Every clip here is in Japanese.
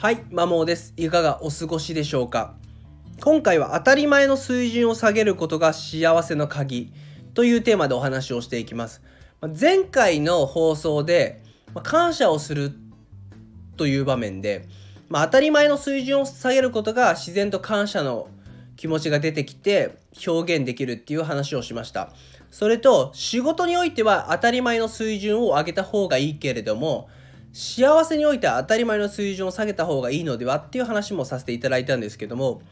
はい、マモです。いかがお過ごしでしょうか？今回は当たり前の水準を下げることが幸せの鍵というテーマでお話をしていきます。前回の放送で、感謝をするという場面で、まあ、当たり前の水準を下げることが自然と感謝の気持ちが出てきて表現できるっていう話をしました。それと仕事においては当たり前の水準を上げた方がいいけれども幸せにおいては当たり前の水準を下げた方がいいのではっていう話もさせていただいたんですけども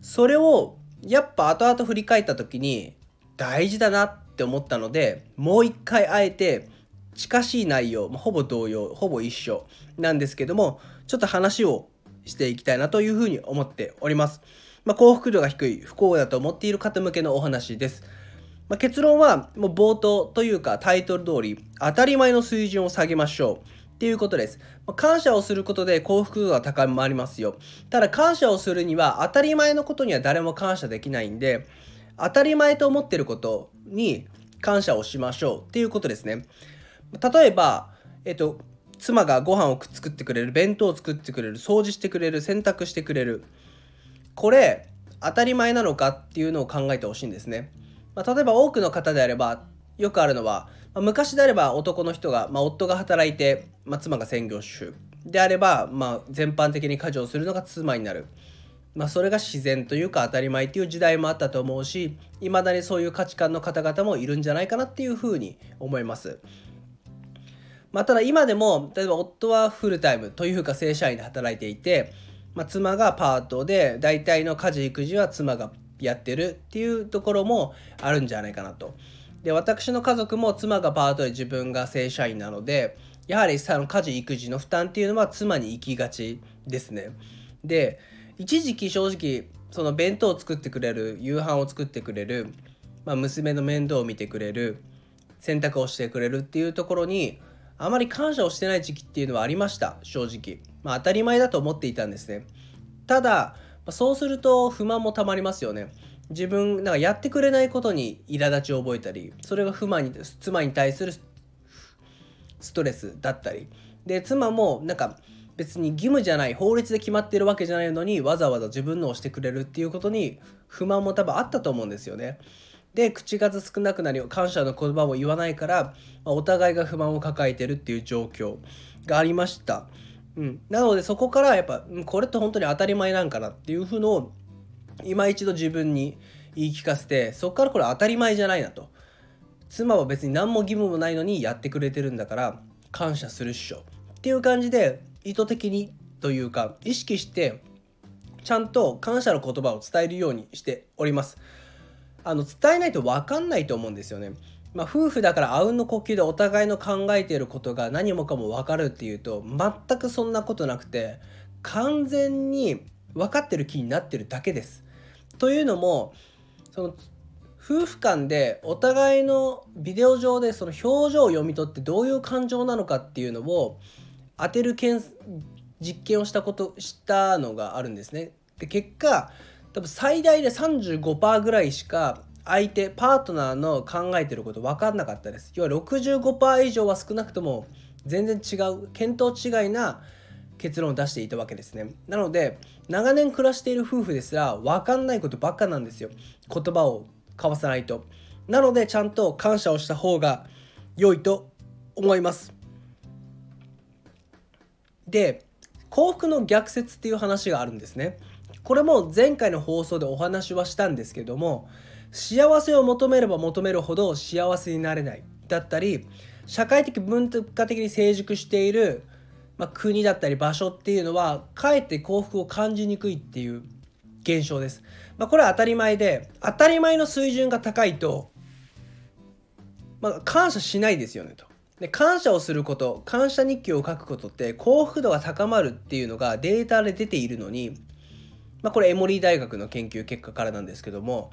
それをやっぱ後々振り返った時に大事だなって思ったのでもう一回あえて近しい内容、まあほぼ同様ほぼ一緒なんですけどもちょっと話をしていきたいなというふうに思っております。まあ、幸福度が低い不幸だと思っている方向けのお話です。まあ、結論はもう冒頭というかタイトル通り当たり前の水準を下げましょうていうことです。ま感謝をすることで幸福度が高まりますよ。ただ感謝をするには当たり前のことには誰も感謝できないんで当たり前と思ってることに感謝をしましょうっていうことですね。例えば、えっと、妻がご飯を作ってくれる弁当を作ってくれる掃除してくれる洗濯してくれるこれ当たり前なのかっていうのを考えてほしいんですね。まあ、例えば多くの方であればよくあるのは、まあ昔であれば男の人が、まあ、夫が働いて、まあ、妻が専業主婦であれば、まあ、全般的に家事をするのが妻になる。まあ、それが自然というか当たり前っていう時代もあったと思うしいまだにそういう価値観の方々もいるんじゃないかなっていうふうに思います。まあ、ただ今でも例えば夫はフルタイムというか正社員で働いていて、まあ、妻がパートで大体の家事育児は妻がやってるっていうところもあるんじゃないかなと。で私の家族も妻がパートで自分が正社員なのでやはりその家事育児の負担っていうのは妻に行きがちですね。で一時期正直その弁当を作ってくれる夕飯を作ってくれる、まあ、娘の面倒を見てくれる洗濯をしてくれるっていうところにあまり感謝をしてない時期っていうのはありました正直。まあ当たり前だと思っていたんですね。ただそうすると不満もたまりますよね。自分なんかやってくれないことに苛立ちを覚えたりそれが不満に妻に対するストレスだったりで妻もなんか別に義務じゃない法律で決まってるわけじゃないのにわざわざ自分のをしてくれるっていうことに不満も多分あったと思うんですよね。で口数少なくなり感謝の言葉も言わないから、まあお互いが不満を抱えてるっていう状況がありました。うん、なのでそこからやっぱこれって本当に当たり前なんかなっていうふうのを今一度自分に言い聞かせてそこからこれ当たり前じゃないなと。妻は別に何も義務もないのにやってくれてるんだから感謝するっしょ。っていう感じで意図的にというか意識してちゃんと感謝の言葉を伝えるようにしております。あの伝えないと分かんないと思うんですよね。まあ、夫婦だからあうんの呼吸でお互いの考えていることが何もかも分かるっていうと全くそんなことなくて完全に分かってる気になってるだけです。というのもその夫婦間でお互いのビデオ上でその表情を読み取ってどういう感情なのかっていうのを当てる検実験をしたことしたのがあるんですね。で結果多分最大で35%ぐらいしか相手パートナーの考えてること分かんなかったです。要は65%以上は少なくとも全然違う見当違いな結論を出していたわけですね。なので長年暮らしている夫婦ですら分かんないことばっかなんですよ。言葉を交わさないと。なのでちゃんと感謝をした方が良いと思います。で幸福の逆説っていう話があるんですね。これも前回の放送でお話はしたんですけども幸せを求めれば求めるほど幸せになれないだったり社会的文化的に成熟している、まあ、国だったり場所っていうのはかえって幸福を感じにくいっていう現象です。まあ、これは当たり前で当たり前の水準が高いと、まあ、感謝しないですよねと。で感謝をすること感謝日記を書くことって幸福度が高まるっていうのがデータで出ているのに、まあ、これエモリー大学の研究結果からなんですけども、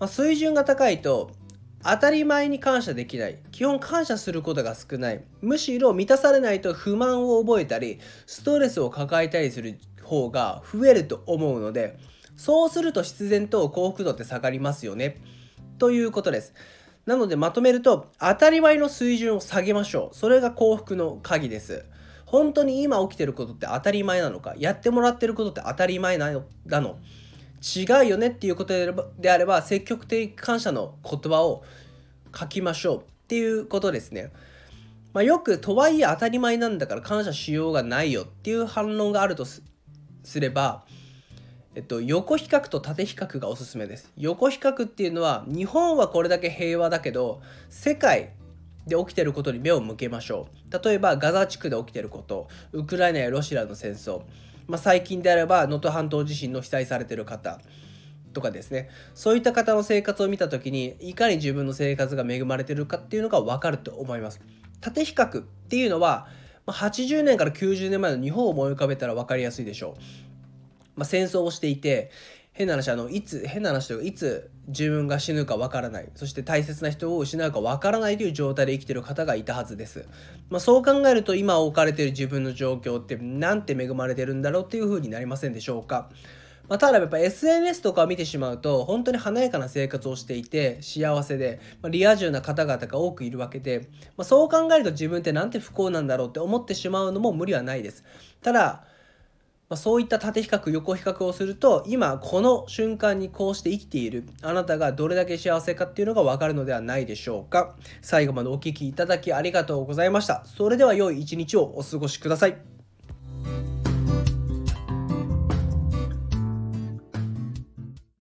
まあ、水準が高いと当たり前に感謝できない。基本感謝することが少ない。むしろ満たされないと不満を覚えたりストレスを抱えたりする方が増えると思うのでそうすると必然と幸福度って下がりますよね。ということです。なのでまとめると当たり前の水準を下げましょう。それが幸福の鍵です。本当に今起きてることって当たり前なのかやってもらってることって当たり前なの？なの違うよねっていうことであれば積極的感謝の言葉を書きましょうっていうことですね。まあ、よくとはいえ当たり前なんだから感謝しようがないよっていう反論があるとすれば、えっと、横比較と縦比較がおすすめです。横比較っていうのは日本はこれだけ平和だけど世界で起きてることに目を向けましょう。例えばガザ地区で起きてることウクライナやロシアの戦争、まあ、最近であれば能登半島地震の被災されてる方とかですねそういった方の生活を見た時にいかに自分の生活が恵まれてるかっていうのが分かると思います。縦比較っていうのは80年から90年前の日本を思い浮かべたら分かりやすいでしょう。まあ、戦争をしていて変な話あのいつ変な話といういつ自分が死ぬかわからない。そして大切な人を失うかわからないという状態で生きてる方がいたはずです、まあ、そう考えると今置かれている自分の状況ってなんて恵まれてるんだろうっていうふうになりませんでしょうか。まあ、ただやっぱ SNS とかを見てしまうと本当に華やかな生活をしていて幸せで、まあ、リア充な方々が多くいるわけで、まあ、そう考えると自分ってなんて不幸なんだろうって思ってしまうのも無理はないです。ただま、そういった縦比較横比較をすると今この瞬間にこうして生きているあなたがどれだけ幸せかっていうのがわかるのではないでしょうか。最後までお聴きいただきありがとうございました。それでは良い一日をお過ごしください。